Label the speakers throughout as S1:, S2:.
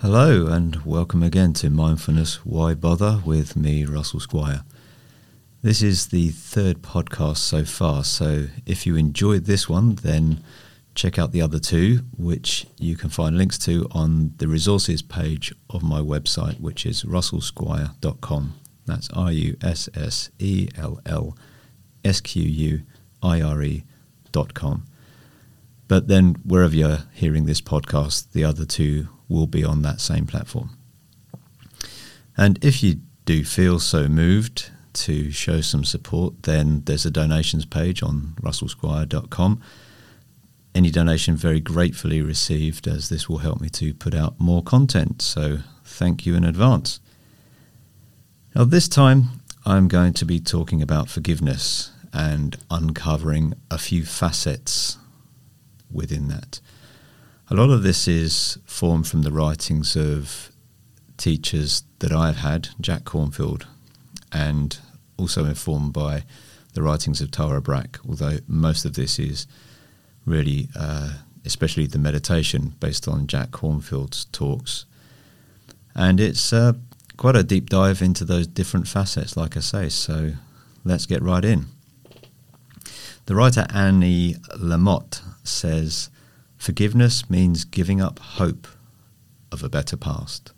S1: Hello, and welcome again to Mindfulness Why Bother with me, Russell Squire. This is the third podcast so far, so if you enjoyed this one, then check out the other two, which you can find links to on the resources page of my website, which is russellsquire.com. That's R U S S E L L S Q U I R E.com. But then, wherever you're hearing this podcast, the other two will be on that same platform. And if you do feel so moved to show some support, then there's a donations page on russellsquire.com. Any donation very gratefully received, as this will help me to put out more content. So thank you in advance. Now, this time I'm going to be talking about forgiveness and uncovering a few facets within that. A lot of this is formed from the writings of teachers that I've had, Jack Kornfield, and also informed by the writings of Tara Brach, although most of this is really, uh, especially the meditation, based on Jack Kornfield's talks. And it's uh, quite a deep dive into those different facets, like I say, so let's get right in. The writer Annie Lamott says, Forgiveness means giving up hope of a better past.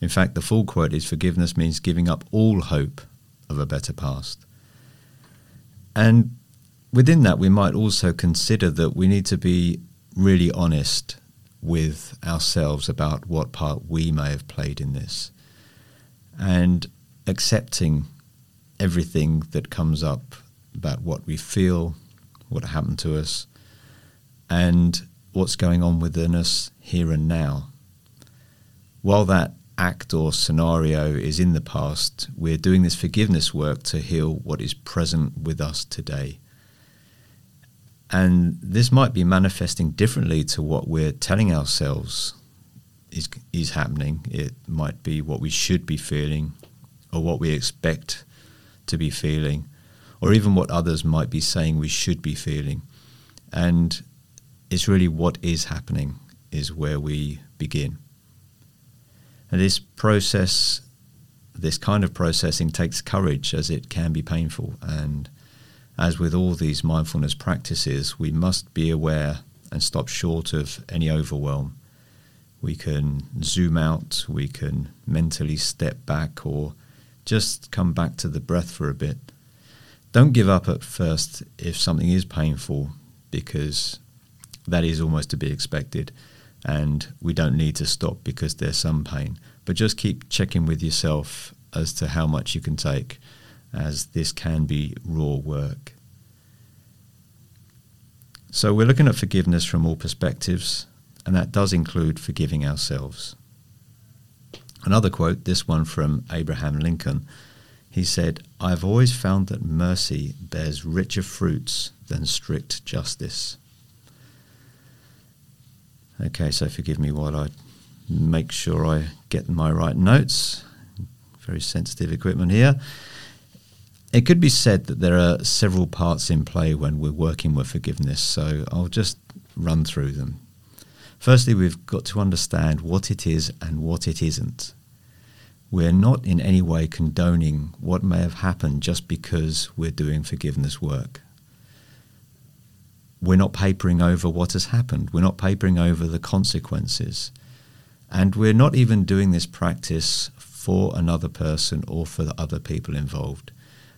S1: In fact, the full quote is Forgiveness means giving up all hope of a better past. And within that, we might also consider that we need to be really honest with ourselves about what part we may have played in this and accepting everything that comes up about what we feel, what happened to us, and what's going on within us here and now. While that act or scenario is in the past, we're doing this forgiveness work to heal what is present with us today. And this might be manifesting differently to what we're telling ourselves is, is happening. It might be what we should be feeling or what we expect to be feeling, or even what others might be saying we should be feeling. And it's really what is happening is where we begin. And this process, this kind of processing takes courage as it can be painful. And as with all these mindfulness practices, we must be aware and stop short of any overwhelm. We can zoom out, we can mentally step back, or just come back to the breath for a bit. Don't give up at first if something is painful, because that is almost to be expected. And we don't need to stop because there's some pain. But just keep checking with yourself as to how much you can take, as this can be raw work. So we're looking at forgiveness from all perspectives, and that does include forgiving ourselves. Another quote, this one from Abraham Lincoln, he said, I've always found that mercy bears richer fruits than strict justice. Okay, so forgive me while I make sure I get my right notes. Very sensitive equipment here. It could be said that there are several parts in play when we're working with forgiveness, so I'll just run through them. Firstly, we've got to understand what it is and what it isn't. We're not in any way condoning what may have happened just because we're doing forgiveness work we're not papering over what has happened. We're not papering over the consequences. And we're not even doing this practice for another person or for the other people involved.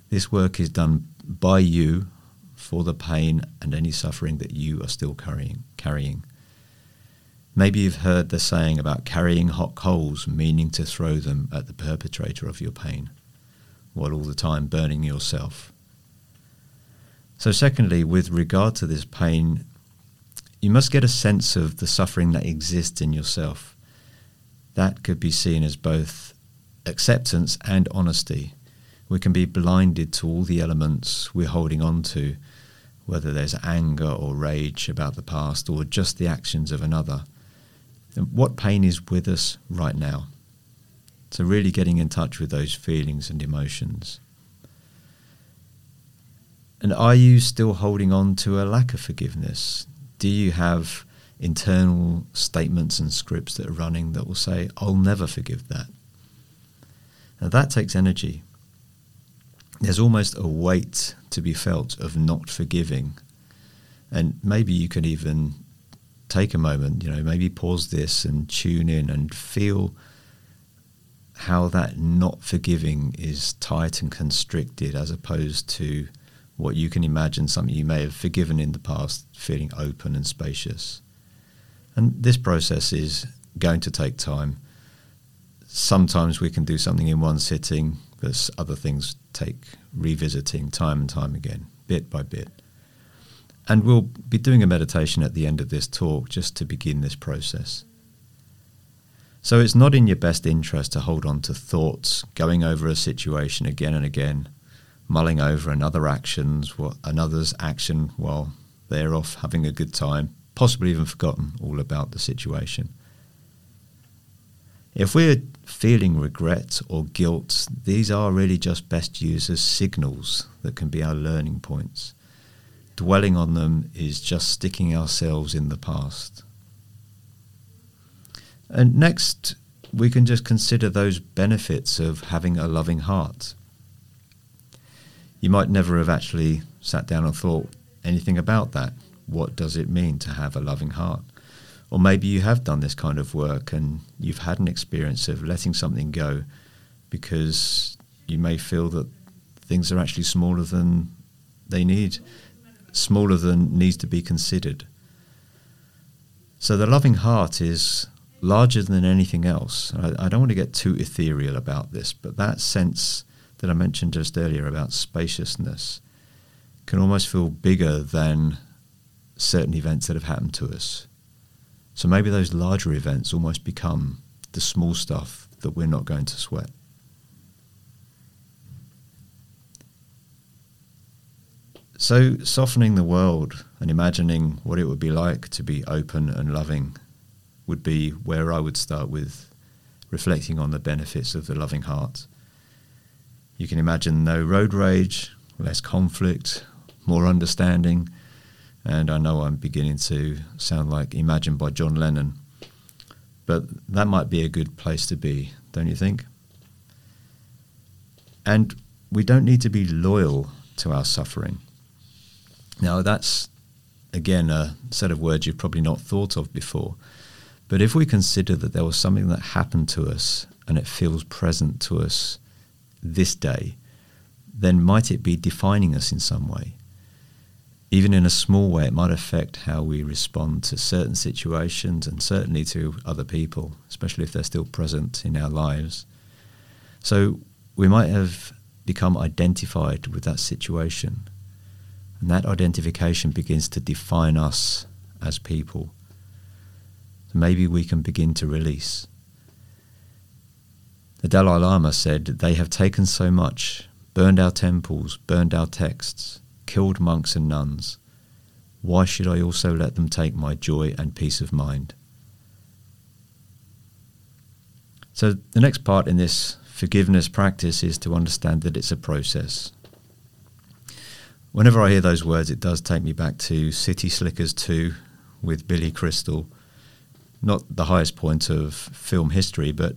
S1: This work is done by you for the pain and any suffering that you are still carrying. carrying. Maybe you've heard the saying about carrying hot coals, meaning to throw them at the perpetrator of your pain, while all the time burning yourself. So, secondly, with regard to this pain, you must get a sense of the suffering that exists in yourself. That could be seen as both acceptance and honesty. We can be blinded to all the elements we're holding on to, whether there's anger or rage about the past or just the actions of another. And what pain is with us right now? So, really getting in touch with those feelings and emotions. And are you still holding on to a lack of forgiveness? Do you have internal statements and scripts that are running that will say, I'll never forgive that. Now that takes energy. There's almost a weight to be felt of not forgiving. And maybe you can even take a moment, you know, maybe pause this and tune in and feel how that not forgiving is tight and constricted as opposed to what you can imagine something you may have forgiven in the past feeling open and spacious. And this process is going to take time. Sometimes we can do something in one sitting, but other things take revisiting time and time again, bit by bit. And we'll be doing a meditation at the end of this talk just to begin this process. So it's not in your best interest to hold on to thoughts, going over a situation again and again, mulling over another actions, another's action while they're off having a good time, possibly even forgotten all about the situation. If we're feeling regret or guilt, these are really just best used as signals that can be our learning points. Dwelling on them is just sticking ourselves in the past. And next, we can just consider those benefits of having a loving heart. You might never have actually sat down and thought anything about that. What does it mean to have a loving heart? Or maybe you have done this kind of work and you've had an experience of letting something go because you may feel that things are actually smaller than they need, smaller than needs to be considered. So the loving heart is larger than anything else. I, I, don't want to get too ethereal about this, but that sense that I mentioned just earlier about spaciousness can almost feel bigger than certain events that have happened to us. So maybe those larger events almost become the small stuff that we're not going to sweat. So, softening the world and imagining what it would be like to be open and loving would be where I would start with reflecting on the benefits of the loving heart. You can imagine no road rage, less conflict, more understanding, and I know I'm beginning to sound like Imagine by John Lennon, but that might be a good place to be, don't you think? And we don't need to be loyal to our suffering. Now, that's again a set of words you've probably not thought of before. But if we consider that there was something that happened to us and it feels present to us this day, then might it be defining us in some way? Even in a small way, it might affect how we respond to certain situations and certainly to other people, especially if they're still present in our lives. So we might have become identified with that situation. And that identification begins to define us as people maybe we can begin to release. The Dalai Lama said, They have taken so much, burned our temples, burned our texts, killed monks and nuns. Why should I also let them take my joy and peace of mind? So, the next part in this forgiveness practice is to understand that it's a process. Whenever I hear those words, it does take me back to City Slickers 2 with Billy Crystal not the highest point of film history, but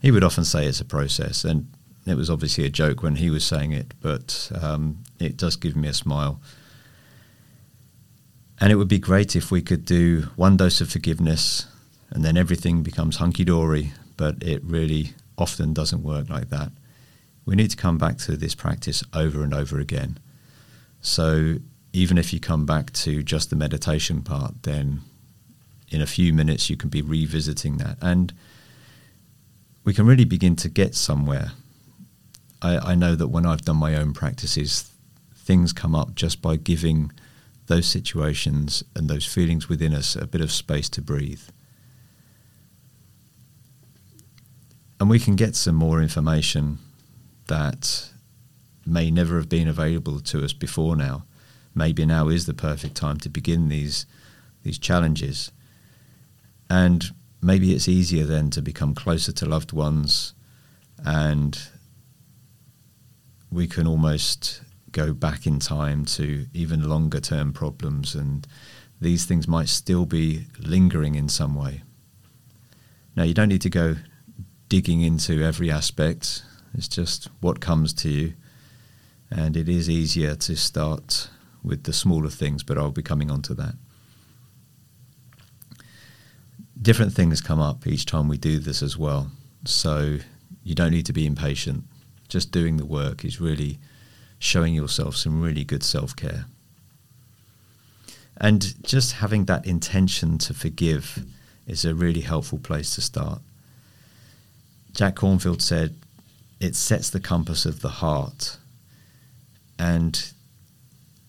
S1: he would often say it's a process. And it was obviously a joke when he was saying it, but um, it does give me a smile. And it would be great if we could do one dose of forgiveness and then everything becomes hunky dory, but it really often doesn't work like that. We need to come back to this practice over and over again. So even if you come back to just the meditation part, then in a few minutes you can be revisiting that. And we can really begin to get somewhere. I, I know that when I've done my own practices, things come up just by giving those situations and those feelings within us a bit of space to breathe. And we can get some more information that may never have been available to us before now. Maybe now is the perfect time to begin these these challenges. And maybe it's easier then to become closer to loved ones and we can almost go back in time to even longer term problems and these things might still be lingering in some way. Now, you don't need to go digging into every aspect, it's just what comes to you. And it is easier to start with the smaller things, but I'll be coming on to that. Different things come up each time we do this as well. So you don't need to be impatient. Just doing the work is really showing yourself some really good self care. And just having that intention to forgive is a really helpful place to start. Jack Kornfield said, it sets the compass of the heart. And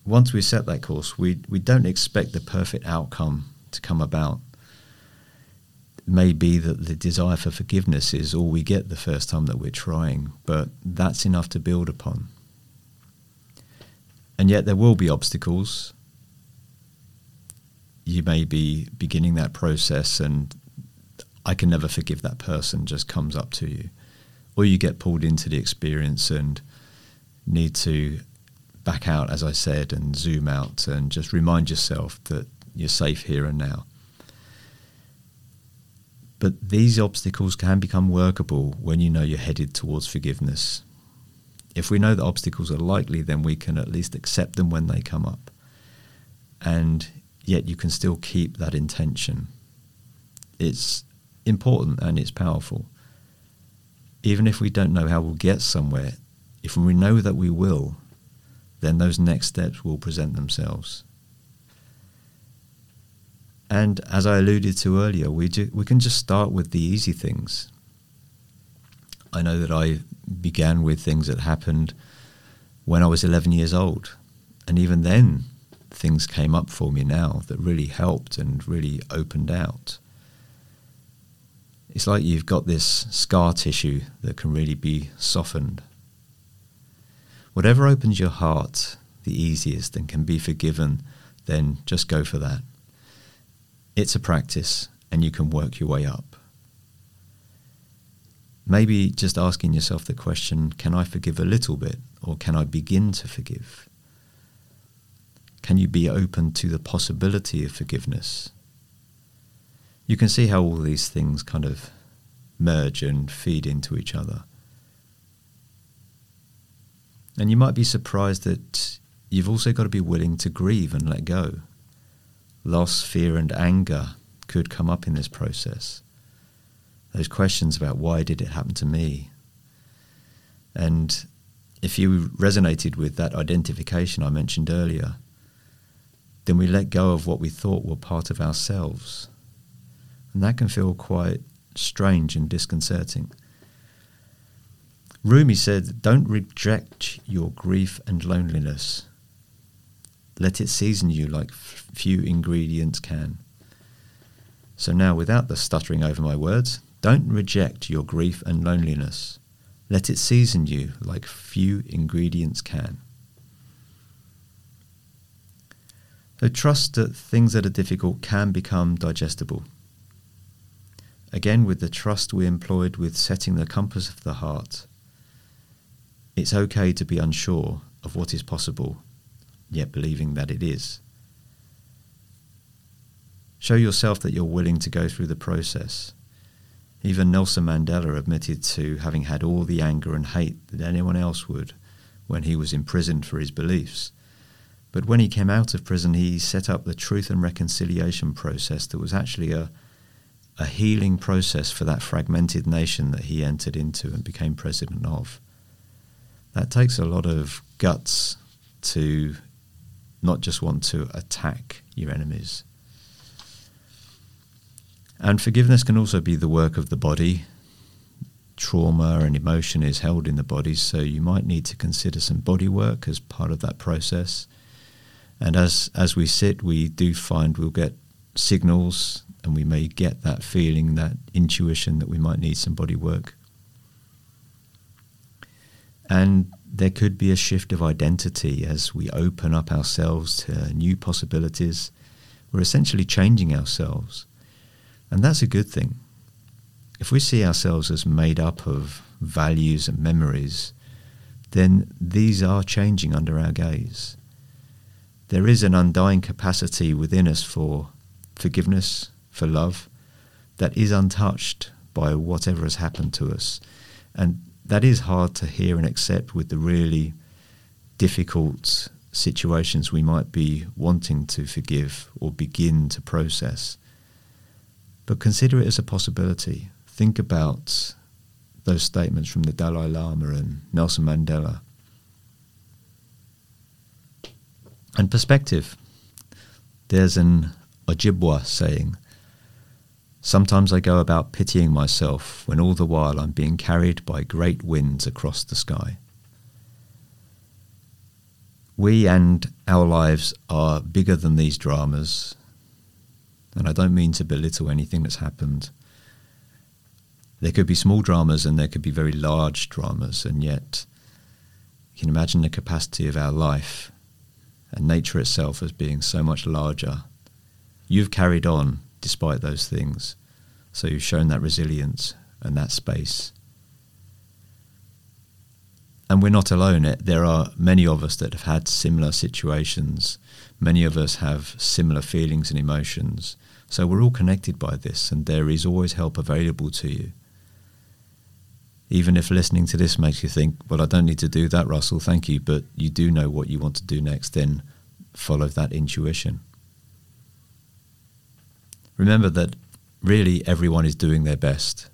S1: once we set that course, we, we don't expect the perfect outcome to come about. May be that the desire for forgiveness is all we get the first time that we're trying, but that's enough to build upon. And yet there will be obstacles. You may be beginning that process and I can never forgive that person just comes up to you. Or you get pulled into the experience and need to back out, as I said, and zoom out and just remind yourself that you're safe here and now. But these obstacles can become workable when you know you're headed towards forgiveness. If we know that obstacles are likely, then we can at least accept them when they come up. And yet you can still keep that intention. It's important and it's powerful. Even if we don't know how we'll get somewhere, if we know that we will, then those next steps will present themselves. And as I alluded to earlier, we, ju- we can just start with the easy things. I know that I began with things that happened when I was 11 years old. And even then, things came up for me now that really helped and really opened out. It's like you've got this scar tissue that can really be softened. Whatever opens your heart the easiest and can be forgiven, then just go for that. It's a practice and you can work your way up. Maybe just asking yourself the question can I forgive a little bit or can I begin to forgive? Can you be open to the possibility of forgiveness? You can see how all these things kind of merge and feed into each other. And you might be surprised that you've also got to be willing to grieve and let go. Loss, fear, and anger could come up in this process those questions about why did it happen to me? And if you resonated with that identification I mentioned earlier, then we let go of what we thought were part of ourselves. And that can feel quite strange and disconcerting. Rumi said, Don't reject your grief and loneliness. Let it season you like few ingredients can. So now, without the stuttering over my words, don't reject your grief and loneliness. Let it season you like few ingredients can. So trust that things that are difficult can become digestible. Again, with the trust we employed with setting the compass of the heart, it's okay to be unsure of what is possible, yet believing that it is. Show yourself that you're willing to go through the process even Nelson Mandela admitted to having had all the anger and hate that anyone else would when he was imprisoned for his beliefs. But when he came out of prison, he set up the truth and reconciliation process that was actually a, a healing process for that fragmented nation that he entered into and became president of. That takes a lot of guts to not just want to attack your enemies and forgiveness can also be the work of the body. Trauma and emotion is held in the body, so you might need to consider some body work as part of that process. And as as we sit, we do find we'll get signals, and we may get that feeling, that intuition that we might need some body work. And there could be a shift of identity as we open up ourselves to new possibilities. We're essentially changing ourselves. And that's a good thing. If we see ourselves as made up of values and memories, then these are changing under our gaze. There is an undying capacity within us for forgiveness, for love, that is untouched by whatever has happened to us. And that is hard to hear and accept with the really difficult situations we might be wanting to forgive or begin to process. But consider it as a possibility. Think about those statements from the Dalai Lama and Nelson Mandela. And perspective. There's an Ojibwa saying Sometimes I go about pitying myself when all the while I'm being carried by great winds across the sky. We and our lives are bigger than these dramas, and I don't mean to belittle anything that's happened. There could be small dramas and there could be very large dramas, and yet you can imagine the capacity of our life and nature itself as being so much larger. You've carried on despite those things. So you've shown that resilience and that space. And we're not alone. There are many of us that have had similar situations. Many of us have similar feelings and emotions. So we're all connected by this, and there is always help available to you. Even if listening to this makes you think, well, I don't need to do that, Russell, thank you, but you do know what you want to do next, then follow that intuition. Remember that really everyone is doing their best.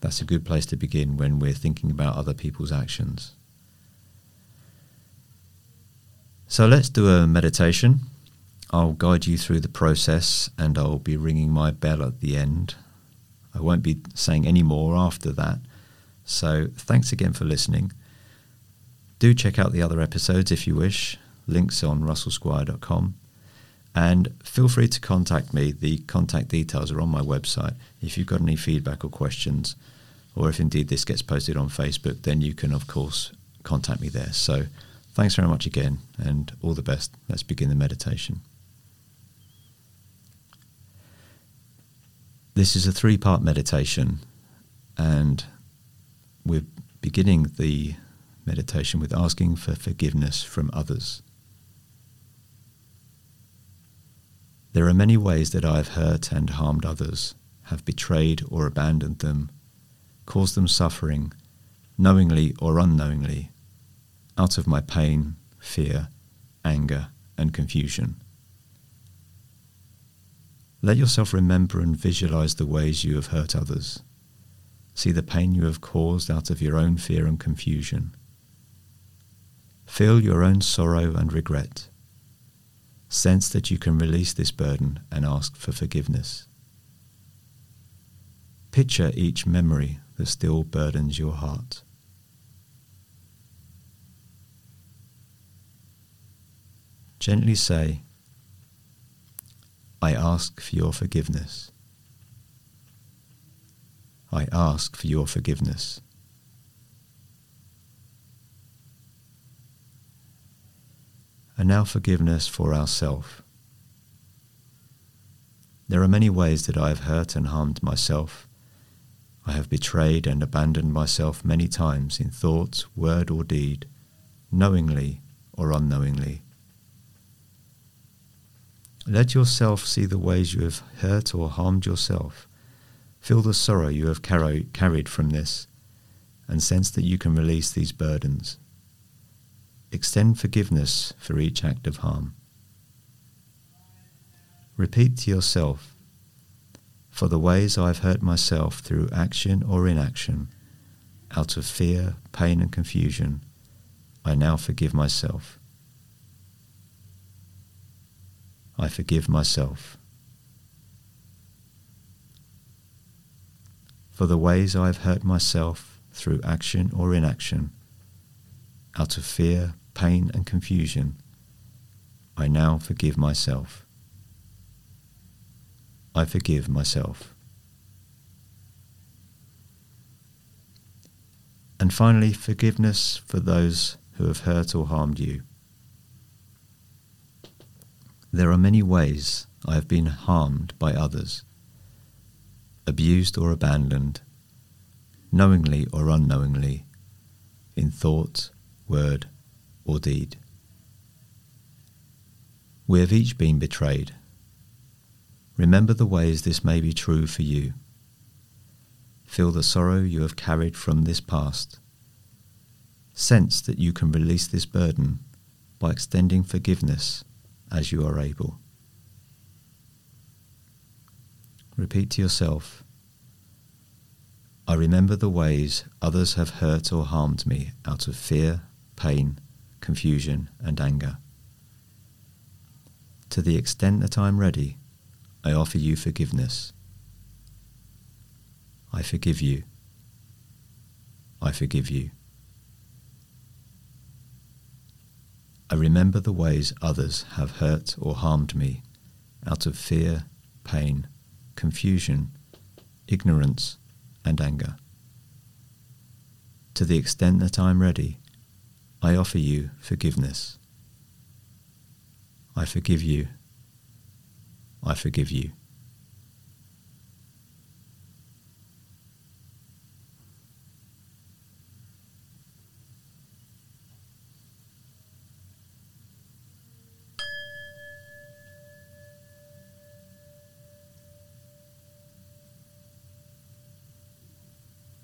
S1: That's a good place to begin when we're thinking about other people's actions. So let's do a meditation. I'll guide you through the process and I'll be ringing my bell at the end. I won't be saying any more after that. So thanks again for listening. Do check out the other episodes if you wish. Links on russellsquire.com. And feel free to contact me. The contact details are on my website. If you've got any feedback or questions, or if indeed this gets posted on Facebook, then you can, of course, contact me there. So thanks very much again, and all the best. Let's begin the meditation. This is a three part meditation, and we're beginning the meditation with asking for forgiveness from others. There are many ways that I have hurt and harmed others, have betrayed or abandoned them, caused them suffering, knowingly or unknowingly, out of my pain, fear, anger, and confusion. Let yourself remember and visualize the ways you have hurt others. See the pain you have caused out of your own fear and confusion. Feel your own sorrow and regret Sense that you can release this burden and ask for forgiveness. Picture each memory that still burdens your heart. Gently say, I ask for your forgiveness. I ask for your forgiveness. And now forgiveness for ourself. There are many ways that I have hurt and harmed myself. I have betrayed and abandoned myself many times in thought, word, or deed, knowingly or unknowingly. Let yourself see the ways you have hurt or harmed yourself. Feel the sorrow you have carried from this, and sense that you can release these burdens extend forgiveness for each act of harm. Repeat to yourself, for the ways I have hurt myself through action or inaction, out of fear, pain, and confusion, I now forgive myself. I forgive myself. For the ways I have hurt myself through action or inaction, out of fear, pain, and confusion, I now forgive myself. I forgive myself. And finally, forgiveness for those who have hurt or harmed you. There are many ways I have been harmed by others, abused or abandoned, knowingly or unknowingly, in thought, word, or deed. We have each been betrayed. Remember the ways this may be true for you. Feel the sorrow you have carried from this past. Sense that you can release this burden by extending forgiveness as you are able. Repeat to yourself I remember the ways others have hurt or harmed me out of fear, pain, confusion, and anger. To the extent that I am ready, I offer you forgiveness. I forgive you. I forgive you. I remember the ways others have hurt or harmed me out of fear, pain, confusion, ignorance, and anger. To the extent that I am ready, I offer you forgiveness. I forgive you. I forgive you.